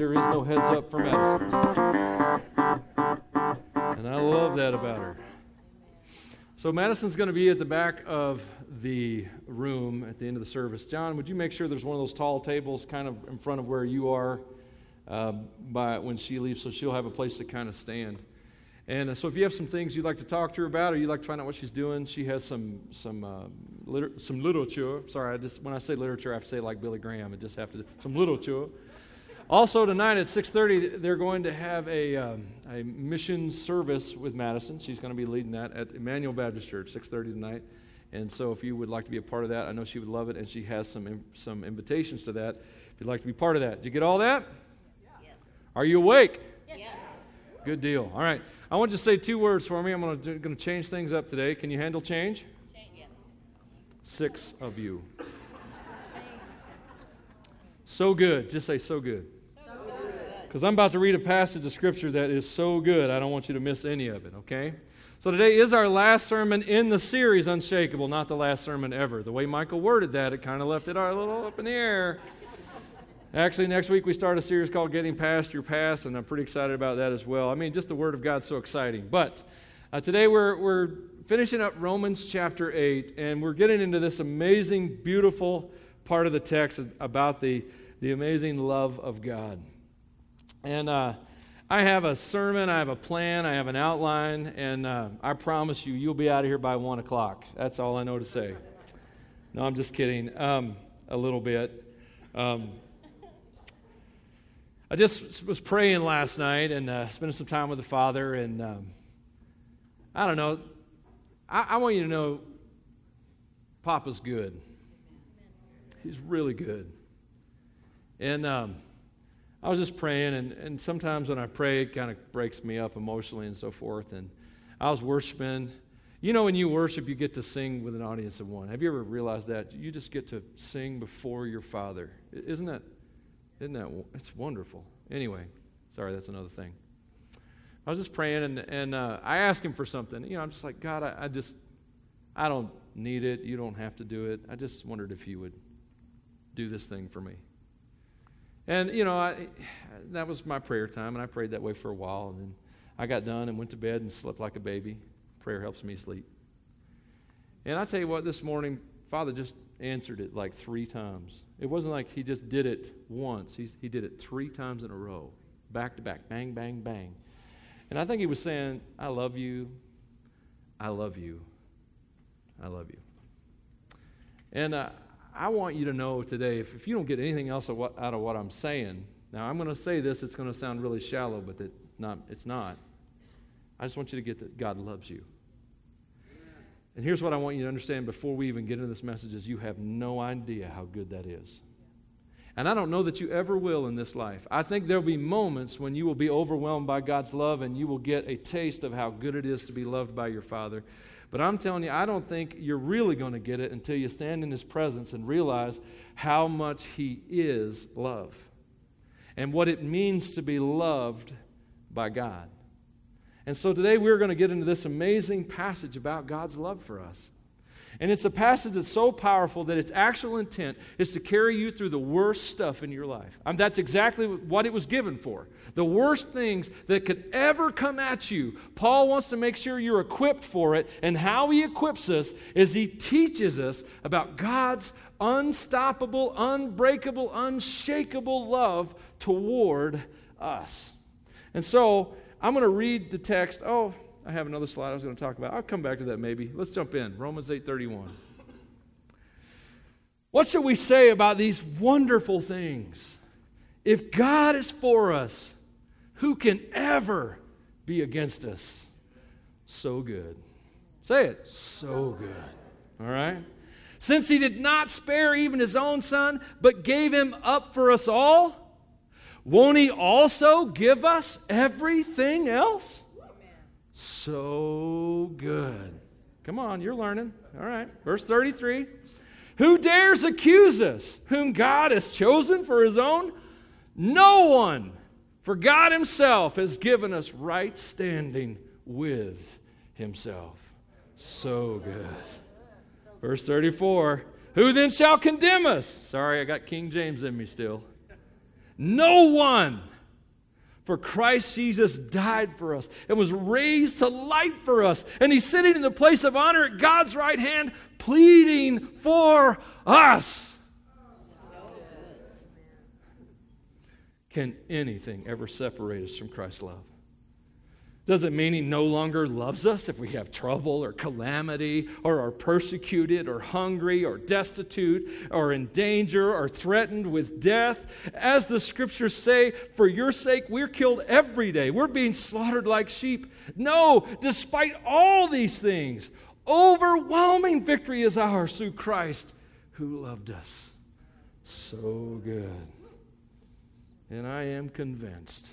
there is no heads up for Madison. And I love that about her. So, Madison's going to be at the back of the room at the end of the service. John, would you make sure there's one of those tall tables kind of in front of where you are uh, by, when she leaves so she'll have a place to kind of stand? And uh, so, if you have some things you'd like to talk to her about, or you'd like to find out what she's doing, she has some some uh, liter- some literature. Sorry, I just when I say literature, I have to say like Billy Graham. I just have to some literature. Also tonight at 6:30, they're going to have a um, a mission service with Madison. She's going to be leading that at Emmanuel Baptist Church, 6:30 tonight. And so, if you would like to be a part of that, I know she would love it, and she has some some invitations to that. If you'd like to be part of that, did you get all that? Yeah. Are you awake? Yes. Good deal. All right. I want you to say two words for me. I'm going to, going to change things up today. Can you handle change? Six of you. So good. Just say so good. Because I'm about to read a passage of Scripture that is so good, I don't want you to miss any of it, okay? So today is our last sermon in the series, Unshakable, not the last sermon ever. The way Michael worded that, it kind of left it a little up in the air. Actually, next week we start a series called Getting Past Your Past, and I'm pretty excited about that as well. I mean, just the Word of God's so exciting. But uh, today we're, we're finishing up Romans chapter 8, and we're getting into this amazing, beautiful part of the text about the, the amazing love of God. And uh, I have a sermon, I have a plan, I have an outline, and uh, I promise you, you'll be out of here by 1 o'clock. That's all I know to say. No, I'm just kidding. Um, a little bit. Um, I just was praying last night and uh, spending some time with the Father, and um, I don't know. I, I, want you to know Papa's good. He's really good. And um, I was just praying, and, and sometimes when I pray, it kind of breaks me up emotionally and so forth. And I was worshiping. You know, when you worship, you get to sing with an audience of one. Have you ever realized that? You just get to sing before your Father. Isn't that isn't that, it's wonderful. Anyway, sorry, that's another thing. I was just praying and, and uh, I asked him for something. You know, I'm just like, God, I, I just, I don't need it. You don't have to do it. I just wondered if you would do this thing for me. And, you know, I, that was my prayer time, and I prayed that way for a while. And then I got done and went to bed and slept like a baby. Prayer helps me sleep. And I tell you what, this morning, Father just answered it like three times. It wasn't like he just did it once, He's, he did it three times in a row, back to back, bang, bang, bang. And I think he was saying, I love you, I love you, I love you. And uh, I want you to know today, if, if you don't get anything else out of what I'm saying, now I'm going to say this, it's going to sound really shallow, but not, it's not. I just want you to get that God loves you. And here's what I want you to understand before we even get into this message is you have no idea how good that is. And I don't know that you ever will in this life. I think there'll be moments when you will be overwhelmed by God's love and you will get a taste of how good it is to be loved by your Father. But I'm telling you, I don't think you're really going to get it until you stand in His presence and realize how much He is love and what it means to be loved by God. And so today we're going to get into this amazing passage about God's love for us. And it's a passage that's so powerful that its actual intent is to carry you through the worst stuff in your life. Mean, that's exactly what it was given for. The worst things that could ever come at you. Paul wants to make sure you're equipped for it. And how he equips us is he teaches us about God's unstoppable, unbreakable, unshakable love toward us. And so, I'm going to read the text. Oh, I have another slide I was going to talk about. I'll come back to that maybe. Let's jump in. Romans 8:31. What should we say about these wonderful things? If God is for us, who can ever be against us? So good. Say it. So good. All right? Since he did not spare even his own son, but gave him up for us all, won't He also give us everything else? So good. Come on, you're learning. All right. Verse 33 Who dares accuse us, whom God has chosen for His own? No one. For God Himself has given us right standing with Himself. So good. Verse 34 Who then shall condemn us? Sorry, I got King James in me still. No one. For Christ Jesus died for us and was raised to life for us. And he's sitting in the place of honor at God's right hand, pleading for us. Can anything ever separate us from Christ's love? Does it mean he no longer loves us if we have trouble or calamity or are persecuted or hungry or destitute or in danger or threatened with death? As the scriptures say, for your sake, we're killed every day. We're being slaughtered like sheep. No, despite all these things, overwhelming victory is ours through Christ who loved us. So good. And I am convinced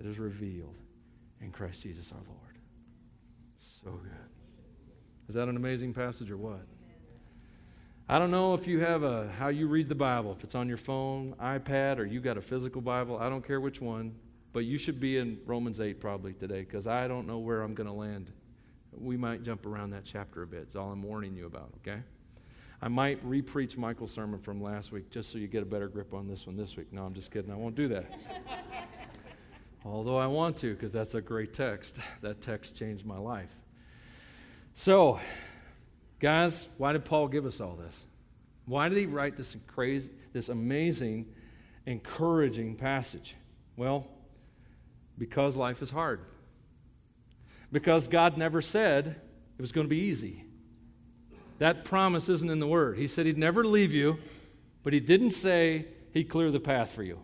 that is revealed in Christ Jesus our Lord. So good. Is that an amazing passage or what? I don't know if you have a how you read the Bible, if it's on your phone, iPad, or you got a physical Bible. I don't care which one, but you should be in Romans 8 probably today because I don't know where I'm going to land. We might jump around that chapter a bit. It's all I'm warning you about, okay? I might repreach Michael's sermon from last week just so you get a better grip on this one this week. No, I'm just kidding. I won't do that. Although I want to, because that's a great text. That text changed my life. So, guys, why did Paul give us all this? Why did he write this crazy, this amazing, encouraging passage? Well, because life is hard. Because God never said it was going to be easy. That promise isn't in the Word. He said He'd never leave you, but He didn't say He'd clear the path for you.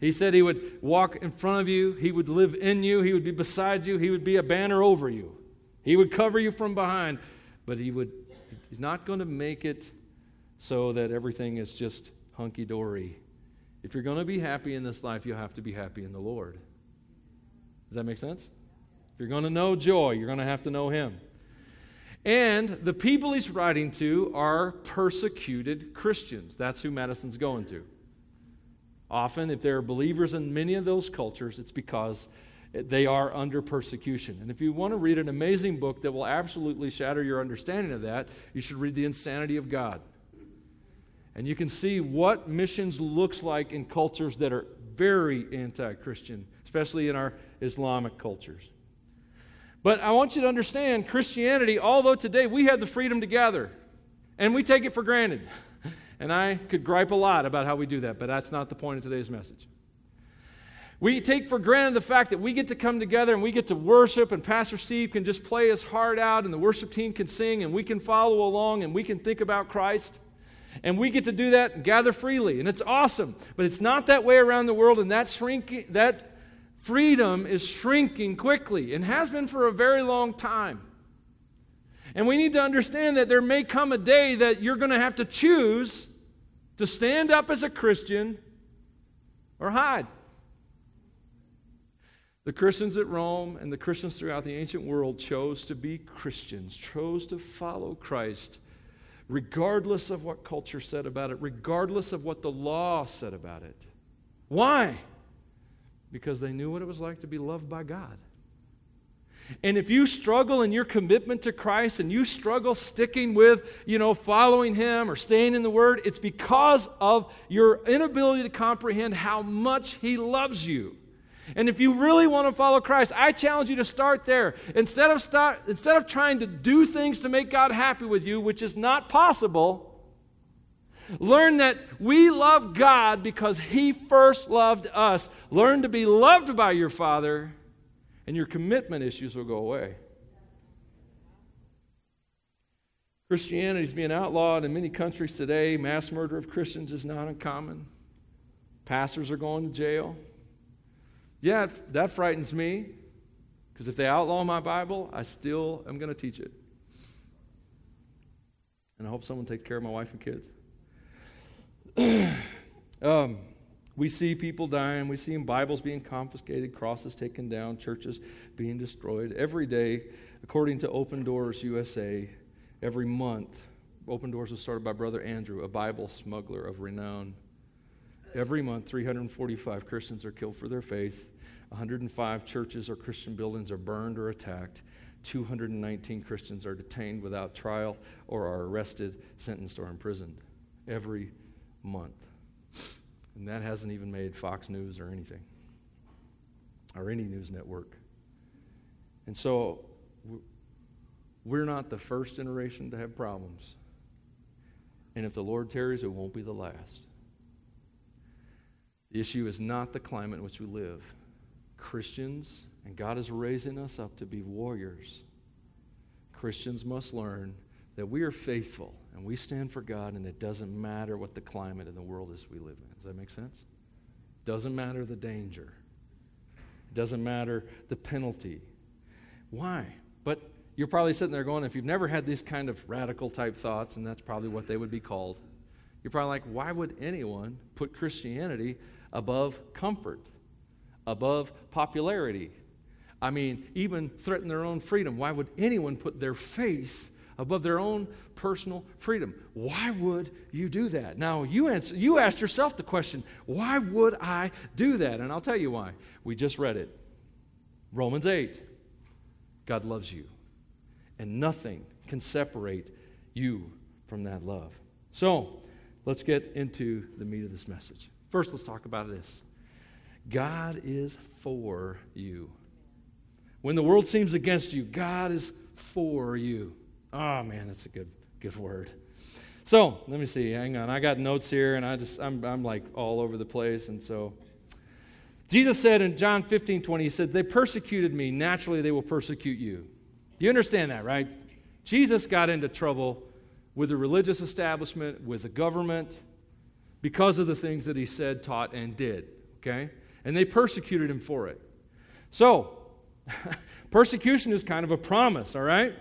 He said he would walk in front of you, he would live in you, he would be beside you, he would be a banner over you. He would cover you from behind, but he would he's not going to make it so that everything is just hunky dory. If you're going to be happy in this life, you'll have to be happy in the Lord. Does that make sense? If you're going to know joy, you're going to have to know him. And the people he's writing to are persecuted Christians. That's who Madison's going to. Often, if there are believers in many of those cultures, it's because they are under persecution. And if you want to read an amazing book that will absolutely shatter your understanding of that, you should read The Insanity of God. And you can see what missions looks like in cultures that are very anti Christian, especially in our Islamic cultures. But I want you to understand Christianity, although today we have the freedom to gather, and we take it for granted. And I could gripe a lot about how we do that, but that's not the point of today's message. We take for granted the fact that we get to come together and we get to worship, and Pastor Steve can just play his heart out, and the worship team can sing, and we can follow along, and we can think about Christ. And we get to do that and gather freely, and it's awesome. But it's not that way around the world, and that, shrinking, that freedom is shrinking quickly and has been for a very long time. And we need to understand that there may come a day that you're going to have to choose to stand up as a Christian or hide. The Christians at Rome and the Christians throughout the ancient world chose to be Christians, chose to follow Christ, regardless of what culture said about it, regardless of what the law said about it. Why? Because they knew what it was like to be loved by God. And if you struggle in your commitment to Christ and you struggle sticking with, you know, following Him or staying in the Word, it's because of your inability to comprehend how much He loves you. And if you really want to follow Christ, I challenge you to start there. Instead of, start, instead of trying to do things to make God happy with you, which is not possible, learn that we love God because He first loved us. Learn to be loved by your Father and your commitment issues will go away. Christianity is being outlawed in many countries today. Mass murder of Christians is not uncommon. Pastors are going to jail. Yeah, that frightens me because if they outlaw my Bible, I still am going to teach it. And I hope someone takes care of my wife and kids. Um, we see people dying. We see Bibles being confiscated, crosses taken down, churches being destroyed. Every day, according to Open Doors USA, every month, Open Doors was started by Brother Andrew, a Bible smuggler of renown. Every month, 345 Christians are killed for their faith. 105 churches or Christian buildings are burned or attacked. 219 Christians are detained without trial or are arrested, sentenced, or imprisoned every month. And that hasn't even made Fox News or anything, or any news network. And so we're not the first generation to have problems. And if the Lord tarries, it won't be the last. The issue is not the climate in which we live. Christians, and God is raising us up to be warriors. Christians must learn that we are faithful and we stand for God, and it doesn't matter what the climate in the world is we live in. Does that make sense? Doesn't matter the danger. It doesn't matter the penalty. Why? But you're probably sitting there going, if you've never had these kind of radical type thoughts, and that's probably what they would be called, you're probably like, why would anyone put Christianity above comfort, above popularity? I mean, even threaten their own freedom. Why would anyone put their faith above their own personal freedom. Why would you do that? Now, you, answer, you asked yourself the question, why would I do that? And I'll tell you why. We just read it Romans 8. God loves you, and nothing can separate you from that love. So, let's get into the meat of this message. First, let's talk about this God is for you. When the world seems against you, God is for you. Oh man, that's a good good word. So let me see. Hang on. I got notes here, and I just I'm I'm like all over the place, and so. Jesus said in John 15, 20, He said, They persecuted me. Naturally, they will persecute you. Do you understand that, right? Jesus got into trouble with the religious establishment, with the government, because of the things that he said, taught, and did. Okay? And they persecuted him for it. So, persecution is kind of a promise, all right?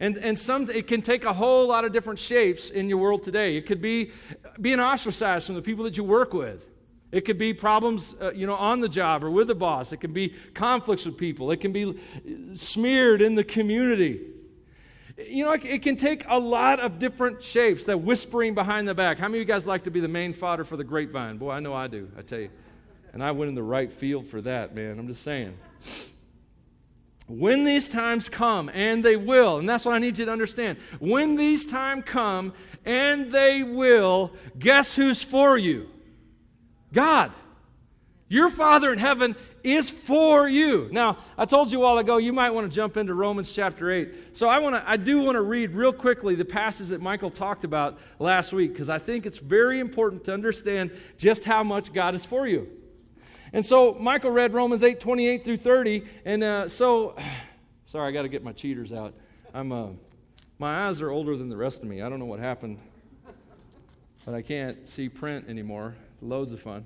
And, and some, it can take a whole lot of different shapes in your world today. It could be being ostracized from the people that you work with. It could be problems, uh, you know, on the job or with the boss. It can be conflicts with people. It can be smeared in the community. You know, it, it can take a lot of different shapes. That whispering behind the back. How many of you guys like to be the main fodder for the grapevine? Boy, I know I do. I tell you, and I went in the right field for that, man. I'm just saying. When these times come, and they will, and that's what I need you to understand. When these times come, and they will, guess who's for you? God. Your Father in heaven is for you. Now, I told you a while ago you might want to jump into Romans chapter 8. So I want to I do want to read real quickly the passage that Michael talked about last week because I think it's very important to understand just how much God is for you. And so Michael read Romans 8 28 through 30. And uh, so, sorry, I got to get my cheaters out. I'm, uh, my eyes are older than the rest of me. I don't know what happened, but I can't see print anymore. Loads of fun.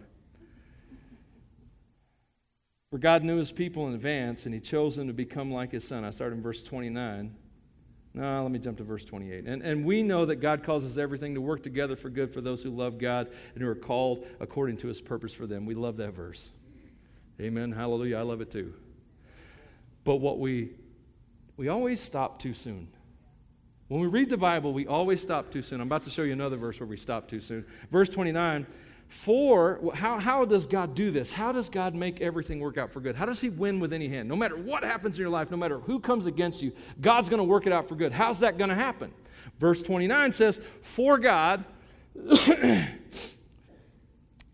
For God knew his people in advance, and he chose them to become like his son. I start in verse 29. No, let me jump to verse 28. And, and we know that God causes everything to work together for good for those who love God and who are called according to his purpose for them. We love that verse. Amen. Hallelujah. I love it too. But what we we always stop too soon. When we read the Bible, we always stop too soon. I'm about to show you another verse where we stop too soon. Verse 29 for, how, how does God do this? How does God make everything work out for good? How does He win with any hand? No matter what happens in your life, no matter who comes against you, God's going to work it out for good. How's that going to happen? Verse 29 says, For God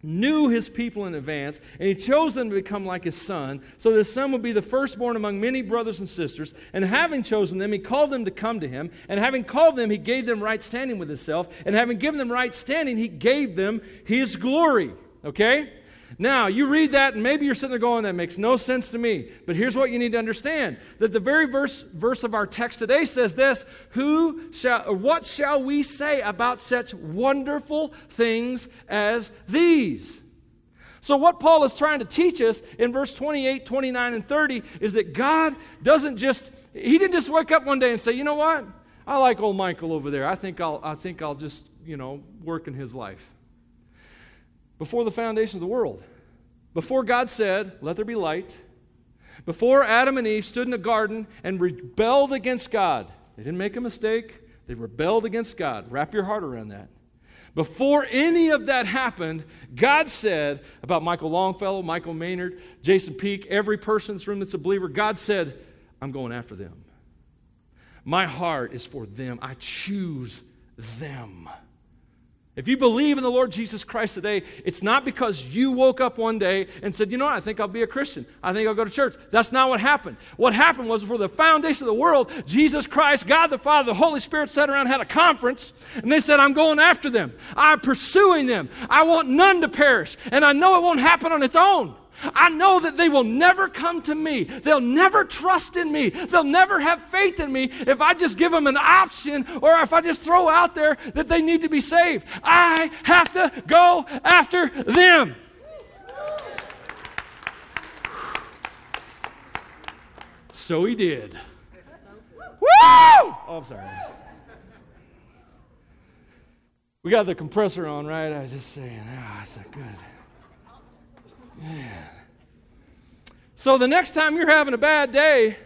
knew his people in advance, and he chose them to become like his son, so that his son would be the firstborn among many brothers and sisters. And having chosen them, he called them to come to him. And having called them, he gave them right standing with himself. And having given them right standing, he gave them his glory. Okay? Now, you read that, and maybe you're sitting there going, that makes no sense to me. But here's what you need to understand that the very verse, verse of our text today says this Who shall, what shall we say about such wonderful things as these? So, what Paul is trying to teach us in verse 28, 29, and 30 is that God doesn't just, he didn't just wake up one day and say, you know what? I like old Michael over there. I think I'll, I think I'll just, you know, work in his life. before the foundation of the world. Before God said, Let there be light, before Adam and Eve stood in the garden and rebelled against God, they didn't make a mistake, they rebelled against God. Wrap your heart around that. Before any of that happened, God said about Michael Longfellow, Michael Maynard, Jason Peak, every person in this room that's a believer, God said, I'm going after them. My heart is for them. I choose them. If you believe in the Lord Jesus Christ today, it's not because you woke up one day and said, you know what, I think I'll be a Christian. I think I'll go to church. That's not what happened. What happened was before the foundation of the world, Jesus Christ, God the Father, the Holy Spirit sat around, had a conference, and they said, I'm going after them. I'm pursuing them. I want none to perish. And I know it won't happen on its own. I know that they will never come to me. They'll never trust in me. They'll never have faith in me if I just give them an option or if I just throw out there that they need to be saved. I have to go after them. So he did. Woo! Oh, I'm sorry. We got the compressor on, right? I was just saying, ah, oh, that's a good. Man. So the next time you're having a bad day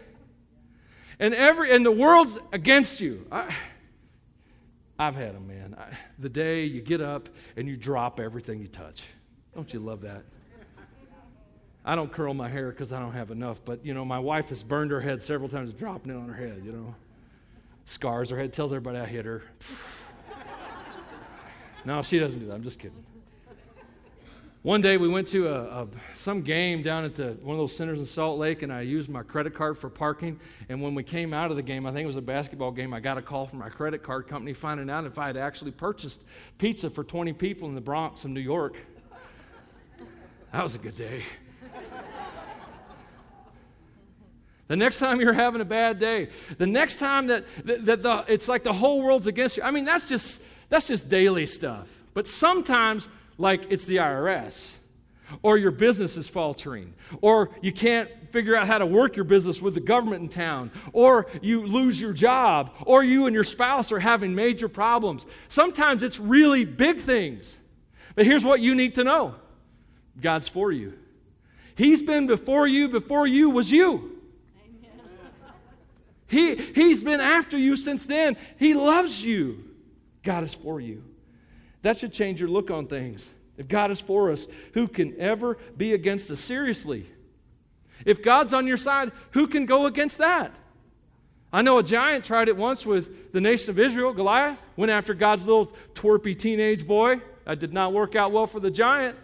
and every and the world's against you, I, have had them, man. I, the day you get up and you drop everything you touch. Don't you love that? I don't curl my hair because I don't have enough, but you know, my wife has burned her head several times dropping it on her head, you know. Scars her head, tells everybody I hit her. no, she doesn't do that. I'm just kidding. One day we went to a, a, some game down at the, one of those centers in Salt Lake, and I used my credit card for parking. And when we came out of the game, I think it was a basketball game, I got a call from my credit card company finding out if I had actually purchased pizza for 20 people in the Bronx of New York. That was a good day. The next time you're having a bad day, the next time that, that, that the, it's like the whole world's against you. I mean, that's just, that's just daily stuff. But sometimes like it's the IRS, or your business is faltering, or you can't figure out how to work your business with the government in town, or you lose your job, or you and your spouse are having major problems. Sometimes it's really big things. But here's what you need to know God's for you. He's been before you before you was you. He, he's been after you since then. He loves you. God is for you. That should change your look on things. If God is for us, who can ever be against us? Seriously. If God's on your side, who can go against that? I know a giant tried it once with the nation of Israel, Goliath, went after God's little twerpy teenage boy. That did not work out well for the giant.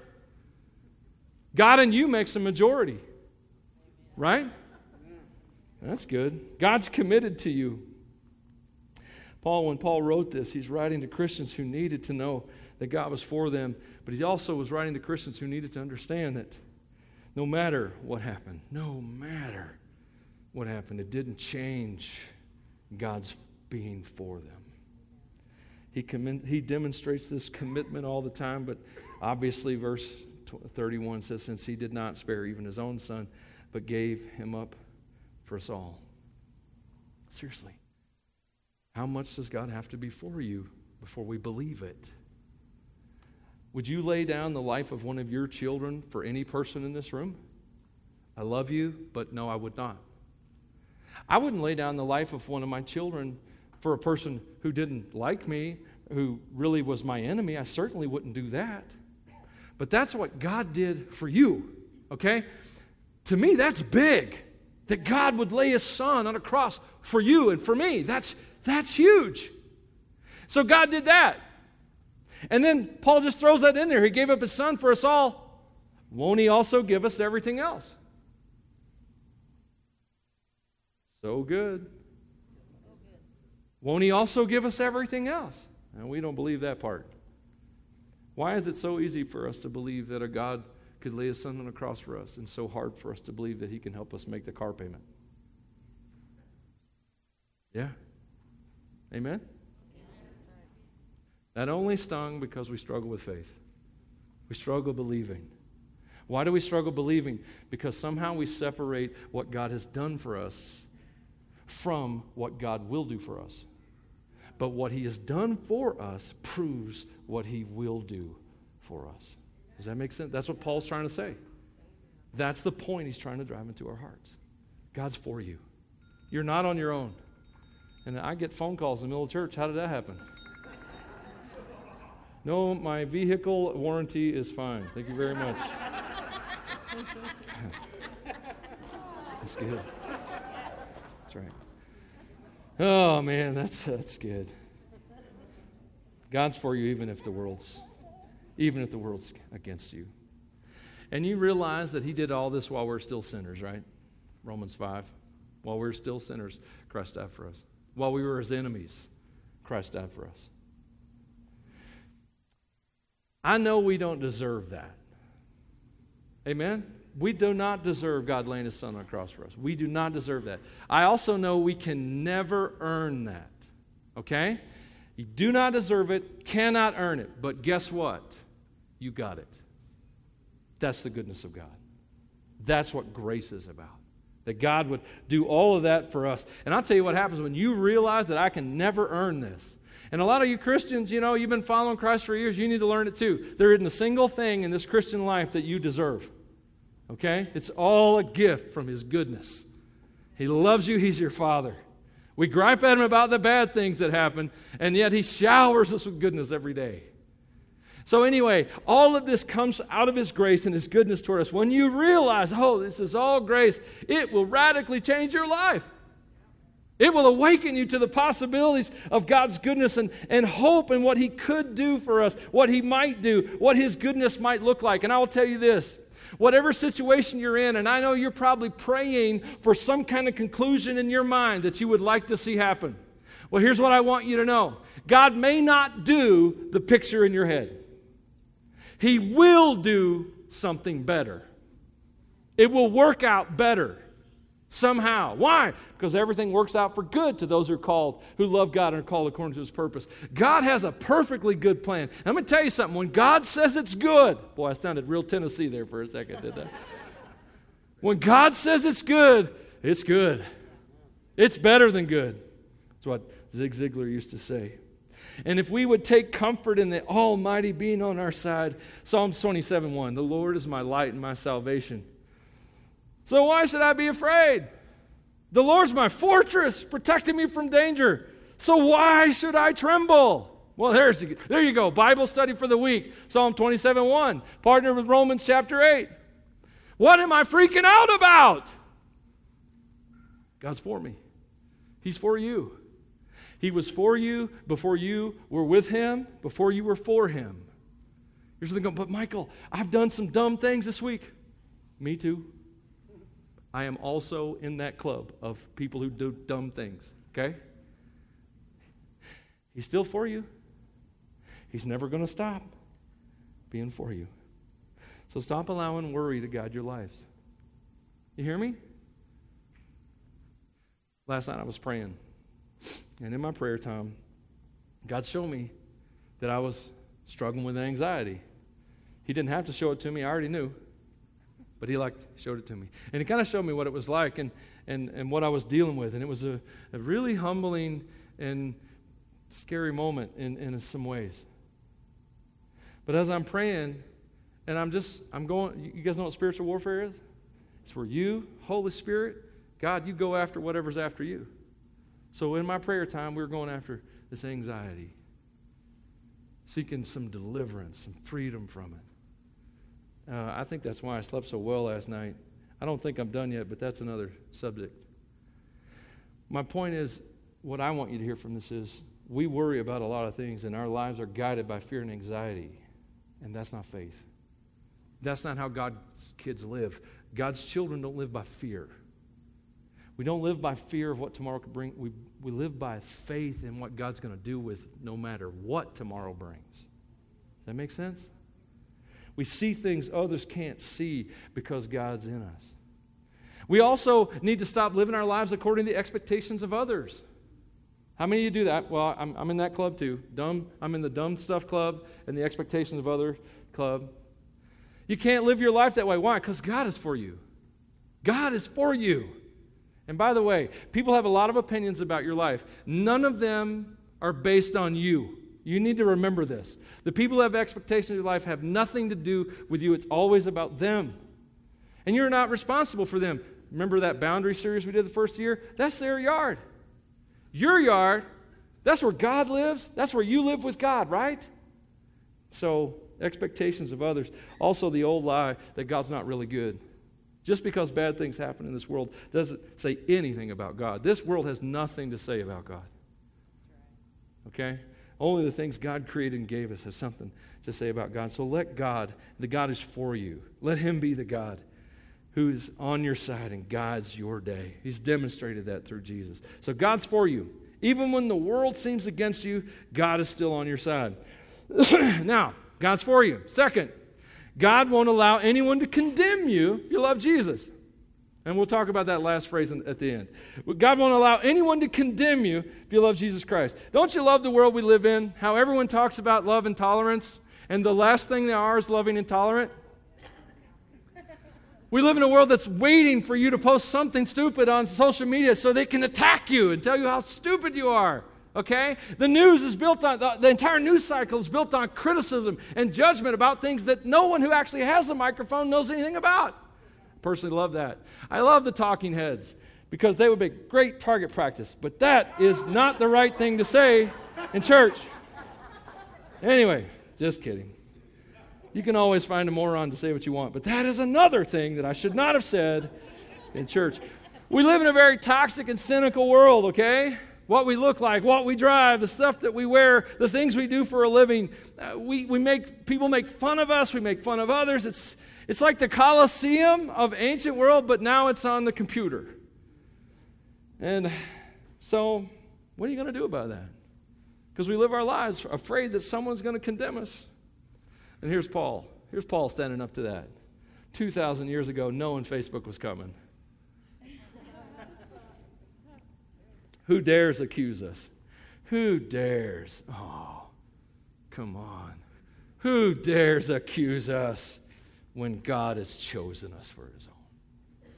God and you makes a majority, right? That's good. God's committed to you. Paul, when Paul wrote this, he's writing to Christians who needed to know that God was for them, but he also was writing to Christians who needed to understand that no matter what happened, no matter what happened, it didn't change God's being for them. He, he demonstrates this commitment all the time, but obviously, verse 31 says, Since he did not spare even his own son, but gave him up for us all. Seriously. How much does God have to be for you before we believe it? Would you lay down the life of one of your children for any person in this room? I love you, but no, I would not. I wouldn't lay down the life of one of my children for a person who didn't like me, who really was my enemy. I certainly wouldn't do that. But that's what God did for you, okay? To me, that's big that God would lay his son on a cross for you and for me. That's, that's huge. So God did that. And then Paul just throws that in there. He gave up his son for us all. Won't he also give us everything else? So good. Won't he also give us everything else? And we don't believe that part. Why is it so easy for us to believe that a God could lay his son on the cross for us and so hard for us to believe that he can help us make the car payment? Yeah. Amen? That only stung because we struggle with faith. We struggle believing. Why do we struggle believing? Because somehow we separate what God has done for us from what God will do for us. But what He has done for us proves what He will do for us. Does that make sense? That's what Paul's trying to say. That's the point he's trying to drive into our hearts. God's for you. You're not on your own. And I get phone calls in the middle of church. How did that happen? No, my vehicle warranty is fine. Thank you very much. that's good. That's right. Oh man, that's that's good. God's for you even if the world's even if the world's against you. And you realize that he did all this while we're still sinners, right? Romans 5. While we're still sinners, Christ died for us. While we were his enemies, Christ died for us. I know we don't deserve that. Amen? We do not deserve God laying his son on the cross for us. We do not deserve that. I also know we can never earn that. Okay? You do not deserve it, cannot earn it. But guess what? You got it. That's the goodness of God. That's what grace is about. That God would do all of that for us. And I'll tell you what happens when you realize that I can never earn this. And a lot of you Christians, you know, you've been following Christ for years, you need to learn it too. There isn't a single thing in this Christian life that you deserve. Okay? It's all a gift from His goodness. He loves you, He's your Father. We gripe at Him about the bad things that happen, and yet He showers us with goodness every day. So, anyway, all of this comes out of His grace and His goodness toward us. When you realize, oh, this is all grace, it will radically change your life. It will awaken you to the possibilities of God's goodness and, and hope and what He could do for us, what He might do, what His goodness might look like. And I will tell you this whatever situation you're in, and I know you're probably praying for some kind of conclusion in your mind that you would like to see happen. Well, here's what I want you to know God may not do the picture in your head. He will do something better. It will work out better somehow. Why? Because everything works out for good to those who are called, who love God and are called according to his purpose. God has a perfectly good plan. I'm going to tell you something. When God says it's good, boy, I sounded real Tennessee there for a second, did that? when God says it's good, it's good. It's better than good. That's what Zig Ziglar used to say. And if we would take comfort in the Almighty being on our side, Psalms 27 1, the Lord is my light and my salvation. So why should I be afraid? The Lord's my fortress, protecting me from danger. So why should I tremble? Well, there's, there you go. Bible study for the week. Psalm 27 1. Partner with Romans chapter 8. What am I freaking out about? God's for me. He's for you. He was for you before you were with him, before you were for him. You're thinking, but Michael, I've done some dumb things this week. Me too. I am also in that club of people who do dumb things, okay? He's still for you. He's never going to stop being for you. So stop allowing worry to guide your lives. You hear me? Last night I was praying. And in my prayer time, God showed me that I was struggling with anxiety. He didn't have to show it to me, I already knew. But he like showed it to me. And he kind of showed me what it was like and, and, and what I was dealing with. And it was a, a really humbling and scary moment in, in some ways. But as I'm praying, and I'm just, I'm going, you guys know what spiritual warfare is? It's where you, Holy Spirit, God, you go after whatever's after you. So in my prayer time, we were going after this anxiety, seeking some deliverance, some freedom from it. Uh, I think that's why I slept so well last night. I don't think I'm done yet, but that's another subject. My point is, what I want you to hear from this is we worry about a lot of things, and our lives are guided by fear and anxiety, and that's not faith. That's not how God's kids live. God's children don't live by fear. We don't live by fear of what tomorrow could bring. We, we live by faith in what God's going to do with no matter what tomorrow brings. Does that make sense? We see things others can't see because God's in us. We also need to stop living our lives according to the expectations of others. How many of you do that? Well, I'm, I'm in that club too. Dumb, I'm in the dumb stuff club and the expectations of other club. You can't live your life that way. Why? Because God is for you. God is for you. And by the way, people have a lot of opinions about your life. None of them are based on you. You need to remember this. The people who have expectations of your life have nothing to do with you, it's always about them. And you're not responsible for them. Remember that boundary series we did the first year? That's their yard. Your yard, that's where God lives. That's where you live with God, right? So, expectations of others. Also, the old lie that God's not really good. Just because bad things happen in this world doesn't say anything about God. This world has nothing to say about God. Okay? Only the things God created and gave us have something to say about God. So let God, the God is for you, let Him be the God who is on your side and guides your day. He's demonstrated that through Jesus. So God's for you. Even when the world seems against you, God is still on your side. now, God's for you. Second, God won't allow anyone to condemn you if you love Jesus. And we'll talk about that last phrase at the end. God won't allow anyone to condemn you if you love Jesus Christ. Don't you love the world we live in? How everyone talks about love and tolerance, and the last thing they are is loving and tolerant? We live in a world that's waiting for you to post something stupid on social media so they can attack you and tell you how stupid you are. Okay? The news is built on, the, the, entire news cycle is built on criticism and judgment about things that no one who actually has the microphone knows anything about. Personally love that. I love the talking heads because they would be great target practice, but that is not the right thing to say in church. Anyway, just kidding. You can always find a moron to say what you want, but that is another thing that I should not have said in church. We live in a very toxic and cynical world, okay? What we look like, what we drive, the stuff that we wear, the things we do for a living. Uh, we, we make people make fun of us, we make fun of others. It's, it's like the Colosseum of ancient world, but now it's on the computer. And so, what are you going to do about that? Because we live our lives afraid that someone's going to condemn us. And here's Paul. Here's Paul standing up to that. 2,000 years ago, knowing Facebook was coming. Who dares accuse us? Who dares? Oh, come on. Who dares accuse us when God has chosen us for his own?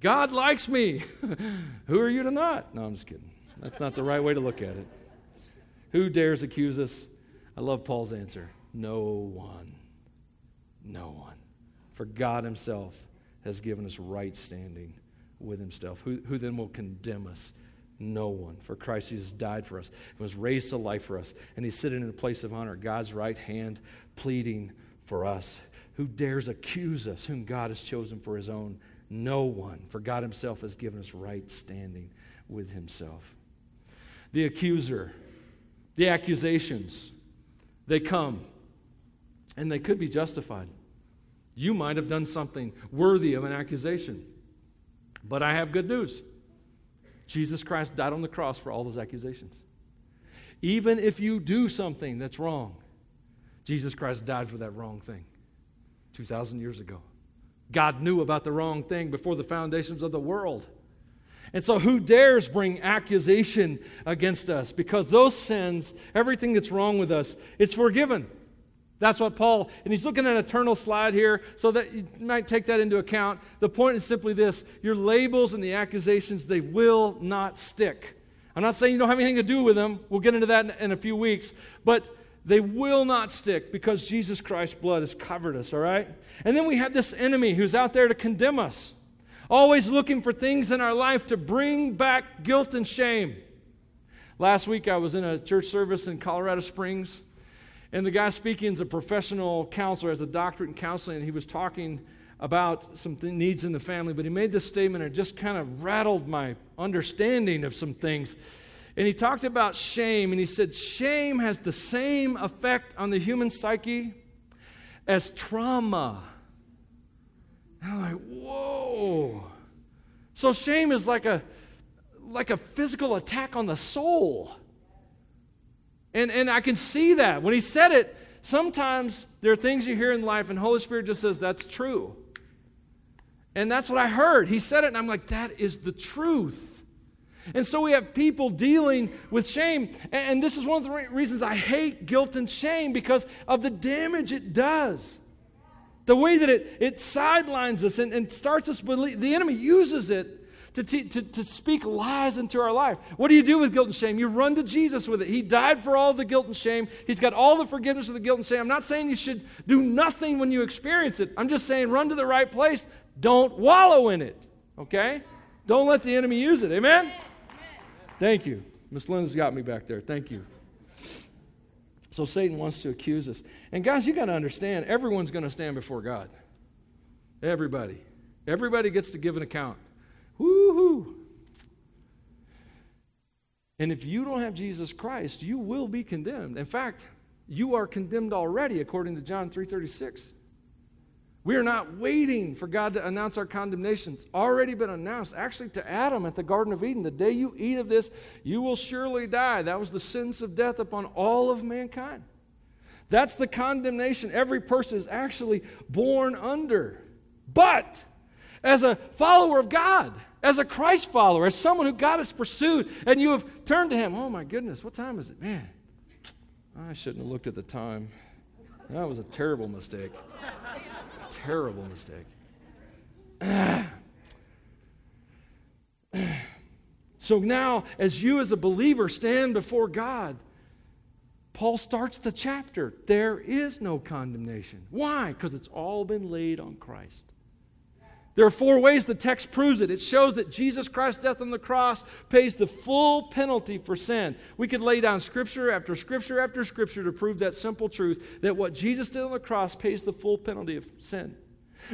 God likes me. Who are you to not? No, I'm just kidding. That's not the right way to look at it. Who dares accuse us? I love Paul's answer. No one. No one. For God Himself has given us right standing with Himself. Who, who then will condemn us? No one. For Christ Jesus died for us and was raised to life for us. And He's sitting in a place of honor, God's right hand, pleading for us. Who dares accuse us, whom God has chosen for His own? No one. For God Himself has given us right standing with Himself. The accuser, the accusations, they come and they could be justified. You might have done something worthy of an accusation. But I have good news Jesus Christ died on the cross for all those accusations. Even if you do something that's wrong, Jesus Christ died for that wrong thing 2,000 years ago. God knew about the wrong thing before the foundations of the world. And so, who dares bring accusation against us? Because those sins, everything that's wrong with us, is forgiven. That's what Paul, and he's looking at an eternal slide here, so that you might take that into account. The point is simply this your labels and the accusations, they will not stick. I'm not saying you don't have anything to do with them. We'll get into that in, in a few weeks. But they will not stick because Jesus Christ's blood has covered us, all right? And then we have this enemy who's out there to condemn us, always looking for things in our life to bring back guilt and shame. Last week I was in a church service in Colorado Springs and the guy speaking is a professional counselor, has a doctorate in counseling, and he was talking about some th- needs in the family, but he made this statement and it just kind of rattled my understanding of some things. And he talked about shame, and he said, Shame has the same effect on the human psyche as trauma. And I'm like, whoa. So shame is like a like a physical attack on the soul. And, and I can see that. When he said it, sometimes there are things you hear in life, and Holy Spirit just says, That's true. And that's what I heard. He said it, and I'm like, That is the truth. And so we have people dealing with shame. And this is one of the reasons I hate guilt and shame because of the damage it does. The way that it, it sidelines us and, and starts us, believe, the enemy uses it to, te- to, to speak lies into our life. What do you do with guilt and shame? You run to Jesus with it. He died for all the guilt and shame, He's got all the forgiveness of the guilt and shame. I'm not saying you should do nothing when you experience it. I'm just saying run to the right place. Don't wallow in it, okay? Don't let the enemy use it. Amen? Thank you. Miss Lynn's got me back there. Thank you. So Satan wants to accuse us. And guys, you got to understand, everyone's going to stand before God. Everybody. Everybody gets to give an account. Woo-hoo. And if you don't have Jesus Christ, you will be condemned. In fact, you are condemned already according to John 3:36. We are not waiting for God to announce our condemnation. It's already been announced, actually, to Adam at the Garden of Eden. The day you eat of this, you will surely die. That was the sentence of death upon all of mankind. That's the condemnation every person is actually born under. But as a follower of God, as a Christ follower, as someone who God has pursued, and you have turned to Him, oh my goodness, what time is it? Man, I shouldn't have looked at the time. That was a terrible mistake terrible mistake. so now, as you as a believer stand before God, Paul starts the chapter. There is no condemnation. Why? Because it's all been laid on Christ. There are four ways the text proves it. It shows that Jesus Christ's death on the cross pays the full penalty for sin. We could lay down scripture after scripture after scripture to prove that simple truth that what Jesus did on the cross pays the full penalty of sin.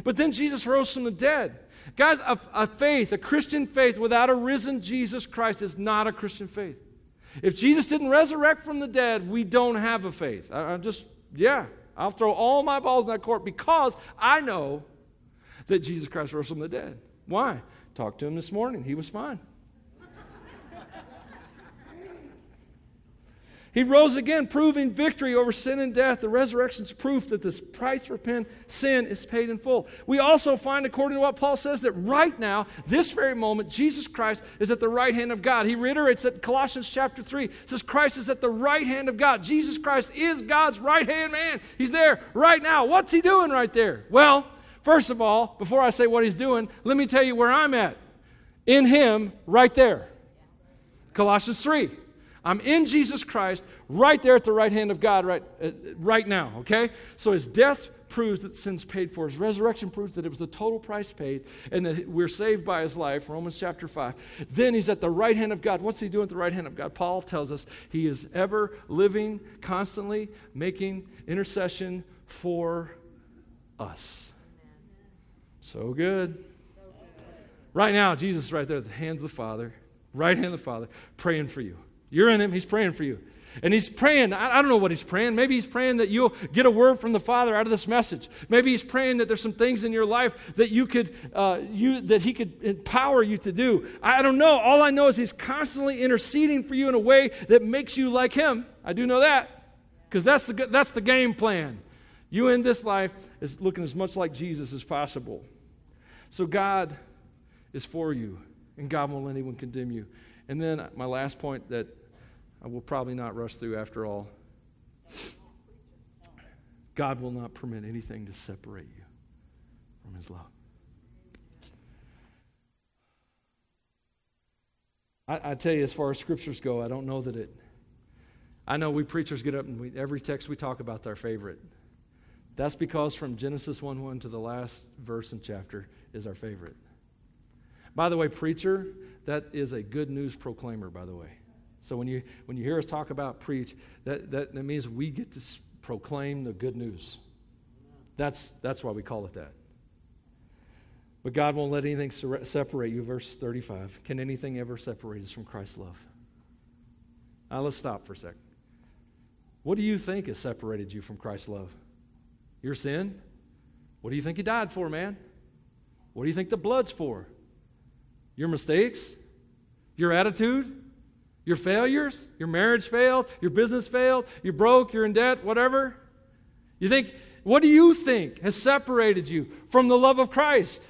But then Jesus rose from the dead. Guys, a, a faith, a Christian faith without a risen Jesus Christ is not a Christian faith. If Jesus didn't resurrect from the dead, we don't have a faith. I, I'm just, yeah, I'll throw all my balls in that court because I know that Jesus Christ rose from the dead. Why? Talked to him this morning. He was fine. He rose again, proving victory over sin and death. The resurrection is proof that this price for sin is paid in full. We also find, according to what Paul says, that right now, this very moment, Jesus Christ is at the right hand of God. He reiterates at Colossians chapter 3. says Christ is at the right hand of God. Jesus Christ is God's right hand man. He's there right now. What's he doing right there? Well, First of all, before I say what he's doing, let me tell you where I'm at. In him, right there. Colossians 3. I'm in Jesus Christ, right there at the right hand of God, right, uh, right now, okay? So his death proves that sin's paid for. His resurrection proves that it was the total price paid and that we're saved by his life, Romans chapter 5. Then he's at the right hand of God. What's he doing at the right hand of God? Paul tells us he is ever living, constantly making intercession for us. So good. Right now, Jesus is right there at the hands of the Father, right hand of the Father, praying for you. You're in Him, He's praying for you. And he's praying, I, don't know what he's praying. Maybe he's praying that you'll get a word from the Father out of this message. Maybe he's praying that there's some things in your life that you could, uh, you, that he could empower you to do. I don't know. All I know is he's constantly interceding for you in a way that makes you like him. I do know that because that's the, that's the game plan. You in this life is looking as much like Jesus as possible. So God is for you, and God won't let anyone condemn you. And then my last point that I will probably not rush through after all God will not permit anything to separate you from His love. I, I, tell you, as far as scriptures go, I don't know that it. I know we preachers get up and we, every text we talk about is our favorite. That's because from Genesis 1 1 to the last verse and chapter is our favorite. By the way, preacher, that is a good news proclaimer, by the way. So when you, when you hear us talk about preach, that, that, that means we get to proclaim the good news. That's, that's why we call it that. But God won't let anything separate you. Verse 35. Can anything ever separate us from Christ's love? Now let's stop for a second. What do you think has separated you from Christ's love? Your sin? What do you think He died for, man? What do you think the blood's for? Your mistakes? Your attitude? Your failures? Your marriage failed? Your business failed? You're broke? You're in debt? Whatever? You think, what do you think has separated you from the love of Christ?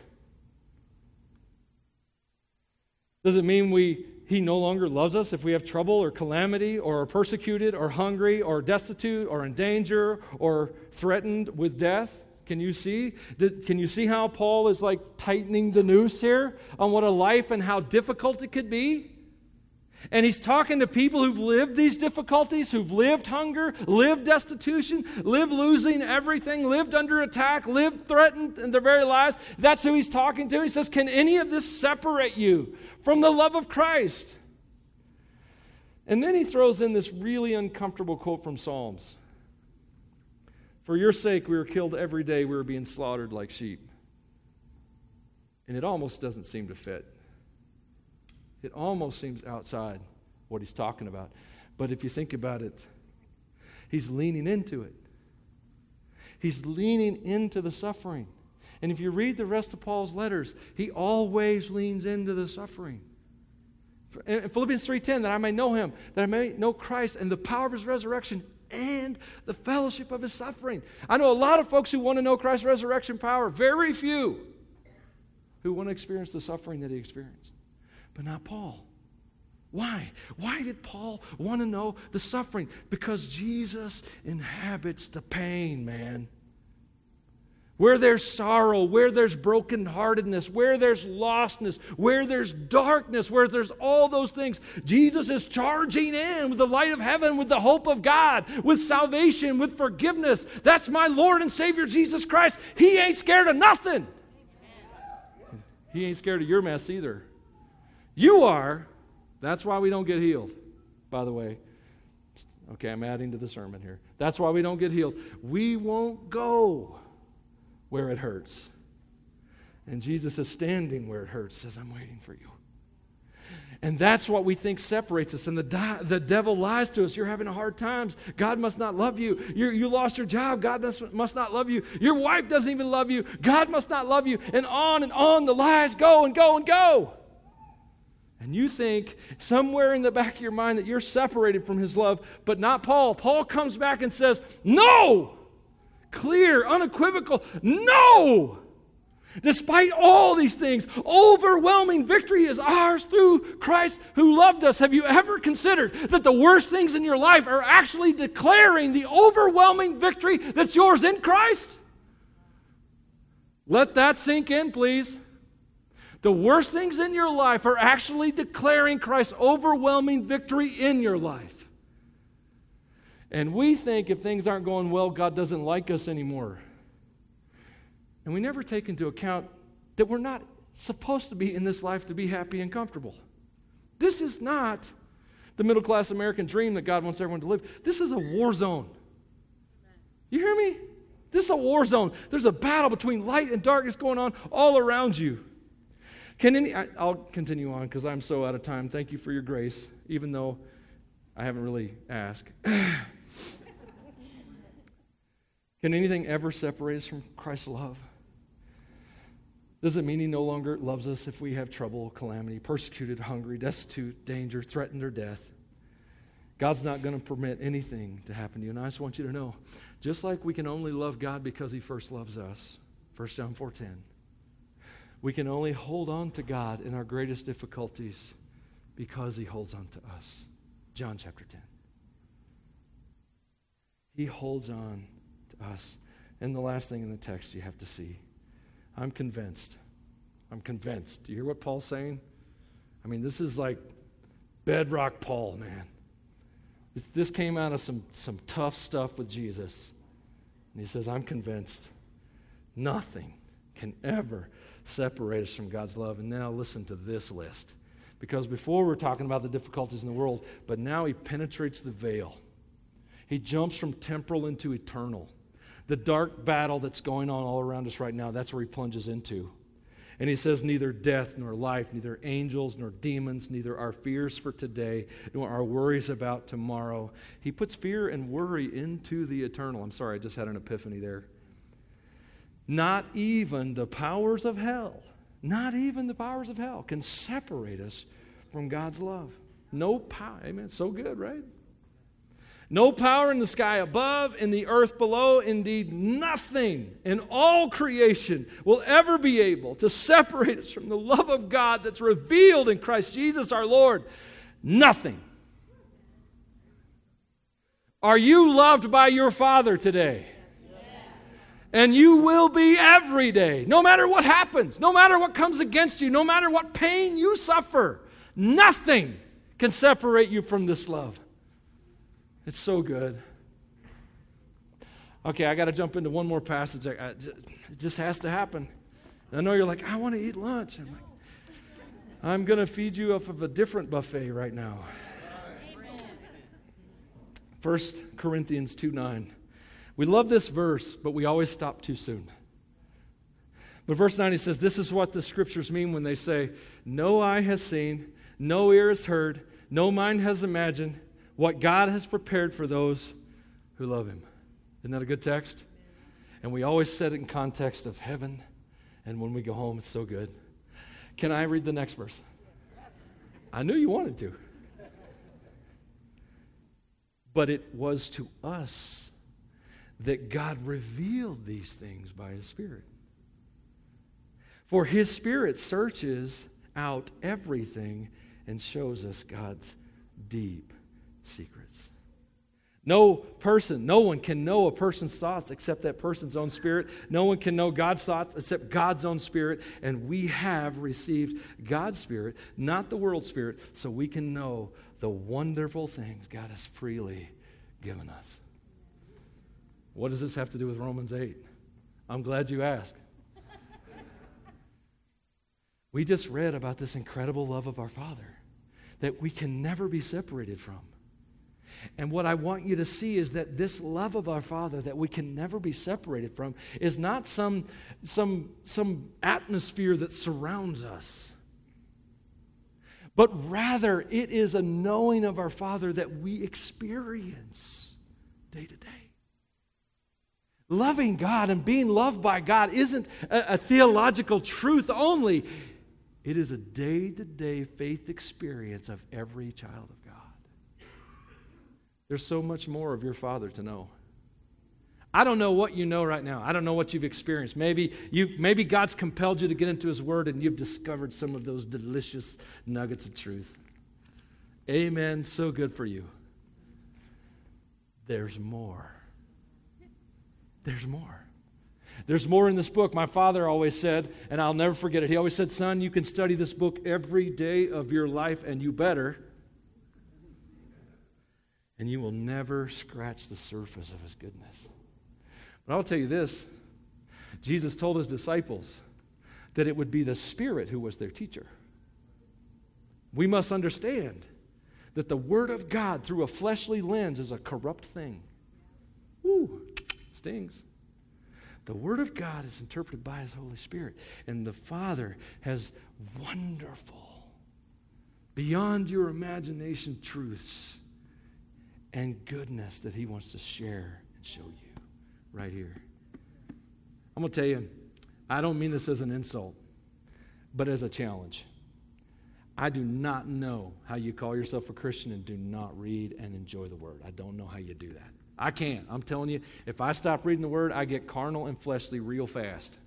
Does it mean we he no longer loves us if we have trouble or calamity or are persecuted or hungry or destitute or in danger or threatened with death? Can you see? Can you see how Paul is like tightening the noose here on what a life and how difficult it could be? And he's talking to people who've lived these difficulties, who've lived hunger, lived destitution, lived losing everything, lived under attack, lived threatened in their very lives. That's who he's talking to. He says, Can any of this separate you from the love of Christ? And then he throws in this really uncomfortable quote from Psalms For your sake, we were killed every day, we were being slaughtered like sheep. And it almost doesn't seem to fit. It almost seems outside what he's talking about. But if you think about it, he's leaning into it. He's leaning into the suffering. And if you read the rest of Paul's letters, he always leans into the suffering. In Philippians 3:10 that I may know him, that I may know Christ and the power of his resurrection and the fellowship of his suffering. I know a lot of folks who want to know Christ's resurrection power, very few who want to experience the suffering that he experienced but not Paul. Why? Why did Paul want to know the suffering? Because Jesus inhabits the pain, man. Where there's sorrow, where there's brokenheartedness, where there's lostness, where there's darkness, where there's all those things, Jesus is charging in with the light of heaven, with the hope of God, with salvation, with forgiveness. That's my Lord and Savior Jesus Christ. He ain't scared of nothing. He ain't scared of your mess either. You are. That's why we don't get healed, by the way. Okay, I'm adding to the sermon here. That's why we don't get healed. We won't go where it hurts. And Jesus is standing where it hurts, says, I'm waiting for you. And that's what we think separates us. And the, di- the devil lies to us. You're having hard times. God must not love you. you you lost your job. God must, must not love you. Your wife doesn't even love you. God must not love you. And on and on the lies go and go and go. And you think somewhere in the back of your mind that you're separated from his love, but not Paul. Paul comes back and says, No! Clear, unequivocal, no! Despite all these things, overwhelming victory is ours through Christ who loved us. Have you ever considered that the worst things in your life are actually declaring the overwhelming victory that's yours in Christ? Let that sink in, please. The worst things in your life are actually declaring Christ's overwhelming victory in your life. And we think if things aren't going well, God doesn't like us anymore. And we never take into account that we're not supposed to be in this life to be happy and comfortable. This is not the middle class American dream that God wants everyone to live. This is a war zone. You hear me? This is a war zone. There's a battle between light and darkness going on all around you. Can any, I, will continue on because I'm so out of time. Thank you for your grace, even though I haven't really asked. Can anything ever separate us from Christ's love? Does it mean he no longer loves us if we have trouble, calamity, persecuted, hungry, destitute, danger, threatened, or death? God's not going to permit anything to happen to you. And I just want you to know, just like we can only love God because he first loves us, 1 John 4.10, we can only hold on to God in our greatest difficulties because He holds on to us. John chapter 10. He holds on to us. And the last thing in the text you have to see I'm convinced. I'm convinced. Do you hear what Paul's saying? I mean, this is like bedrock Paul, man. This, this came out of some, some tough stuff with Jesus. And he says, I'm convinced nothing can ever separate us from God's love. And now listen to this list. Because before we are talking about the difficulties in the world, but now he penetrates the veil. He jumps from temporal into eternal. The dark battle that's going on all around us right now, that's where he plunges into. And he says, Neither death nor life, neither angels nor demons, neither our fears for today nor our worries about tomorrow. He puts fear and worry into the eternal. I'm sorry, I just had an epiphany there. Not even the powers of hell, not even the powers of hell can separate us from God's love. No power. Amen. So good, right? No power in the sky above, in the earth below, indeed, nothing in all creation will ever be able to separate us from the love of God that's revealed in Christ Jesus our Lord. Nothing. Are you loved by your Father today? And you will be every day, no matter what happens, no matter what comes against you, no matter what pain you suffer. Nothing can separate you from this love. It's so good. Okay, I got to jump into one more passage. I, I, it just has to happen. And I know you're like, I want to eat lunch. I'm like, I'm going to feed you off of a different buffet right now. 1 Corinthians 2 9. We love this verse, but we always stop too soon. But verse 9 he says, This is what the scriptures mean when they say, No eye has seen, no ear has heard, no mind has imagined what God has prepared for those who love him. Isn't that a good text? And we always set it in context of heaven, and when we go home, it's so good. Can I read the next verse? I knew you wanted to. But it was to us that God revealed these things by His Spirit. For His Spirit searches out everything and shows us God's deep secrets. No person, no one can know a person's thoughts except that person's own spirit. No one can know God's thoughts except God's own spirit. And we have received God's spirit, not the world's spirit, so we can know the wonderful things God has freely given us. What does this have to do with Romans 8? I'm glad you asked. we just read about this incredible love of our Father that we can never be separated from. And what I want you to see is that this love of our Father that we can never be separated from is not some, some, some atmosphere that surrounds us, but rather it is a knowing of our Father that we experience day to day. Loving God and being loved by God isn't a, a theological truth only. It is a day to day faith experience of every child of God. There's so much more of your Father to know. I don't know what you know right now. I don't know what you've experienced. Maybe you maybe God's compelled you to get into his word and you've discovered some of those delicious nuggets of truth. Amen. So good for you. There's more. There's more. There's more in this book. My father always said, and I'll never forget it. He always said, Son, you can study this book every day of your life, and you better and you will never scratch the surface of his goodness. But I'll tell you this Jesus told his disciples that it would be the Spirit who was their teacher. We must understand that the Word of God through a fleshly lens is a corrupt thing. Woo, stings. The Word of God is interpreted by His Holy Spirit, and the Father has wonderful, beyond your imagination truths and goodness that He wants to share and show you right here. I'm going to tell you, I don't mean this as an insult, but as a challenge. I do not know how you call yourself a Christian and do not read and enjoy the Word. I don't know how you do that. I can't. I'm telling you, if I stop reading the Word, I get carnal and fleshly real fast.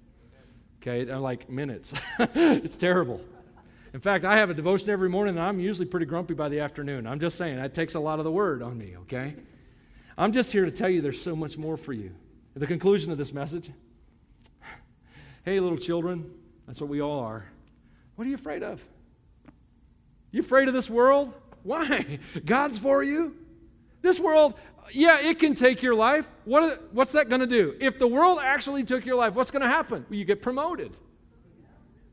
Okay, like minutes. it's terrible. In fact, I have a devotion every morning, and I'm usually pretty grumpy by the afternoon. I'm just saying, that takes a lot of the word on me, okay? I'm just here to tell you there's so much more for you. At the conclusion of this message, hey, little children, that's what we all are. What are you afraid of? You afraid of this world? Why? God's for you. This world, yeah, it can take your life. What, what's that going to do? If the world actually took your life, what's going to happen? Well, you get promoted.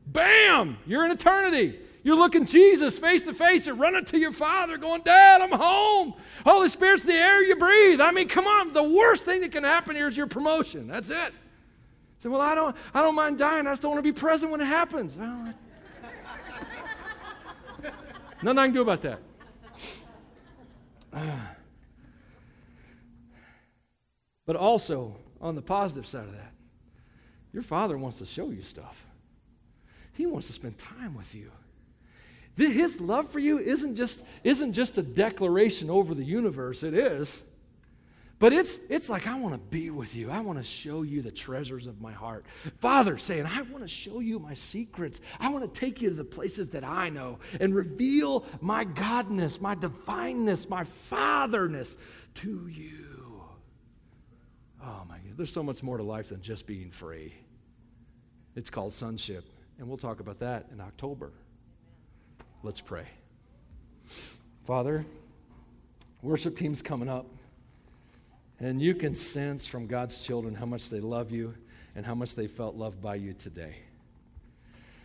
Bam! You're in eternity. You're looking Jesus face to face and running to your Father, going, Dad, I'm home. Holy Spirit's the air you breathe. I mean, come on. The worst thing that can happen here is your promotion. That's it. Say, well, I don't, I don't mind dying. I just don't want to be present when it happens. Nothing I can do about that. Ah. But also, on the positive side of that, your Father wants to show you stuff. He wants to spend time with you. His love for you isn't just, isn't just a declaration over the universe, it is. But it's, it's like, I want to be with you. I want to show you the treasures of my heart. Father saying, I want to show you my secrets. I want to take you to the places that I know and reveal my godness, my divineness, my fatherness to you. Oh my God, there's so much more to life than just being free. It's called sonship, and we'll talk about that in October. Let's pray. Father, worship team's coming up, and you can sense from God's children how much they love you and how much they felt loved by you today.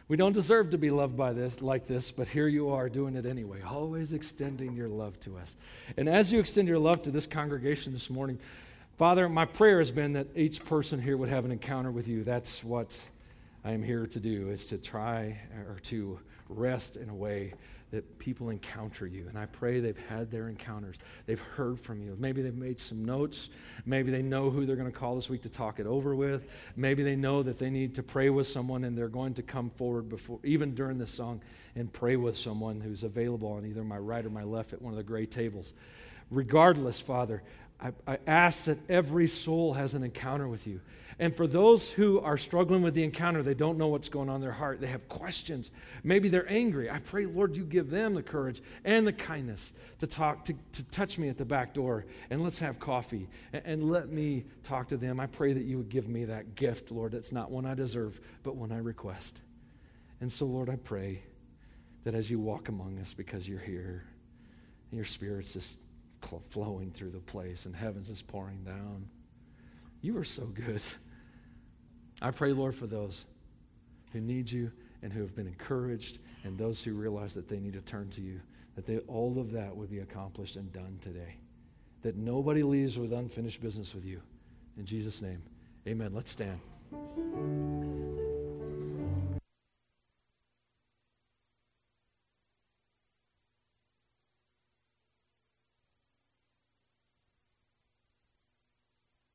We don't deserve to be loved by this like this, but here you are doing it anyway, always extending your love to us. And as you extend your love to this congregation this morning, Father, my prayer has been that each person here would have an encounter with you. That's what I am here to do, is to try or to rest in a way that people encounter you. And I pray they've had their encounters. They've heard from you. Maybe they've made some notes. Maybe they know who they're going to call this week to talk it over with. Maybe they know that they need to pray with someone and they're going to come forward before, even during this song, and pray with someone who's available on either my right or my left at one of the gray tables. Regardless, Father, I, I ask that every soul has an encounter with you. And for those who are struggling with the encounter, they don't know what's going on in their heart. They have questions. Maybe they're angry. I pray, Lord, you give them the courage and the kindness to talk, to, to touch me at the back door and let's have coffee and, and let me talk to them. I pray that you would give me that gift, Lord. It's not one I deserve, but one I request. And so, Lord, I pray that as you walk among us because you're here, and your spirit's just flowing through the place and heaven's is pouring down. You are so good. I pray, Lord, for those who need you and who have been encouraged and those who realize that they need to turn to you, that they, all of that would be accomplished and done today. That nobody leaves with unfinished business with you. In Jesus' name, amen. Let's stand.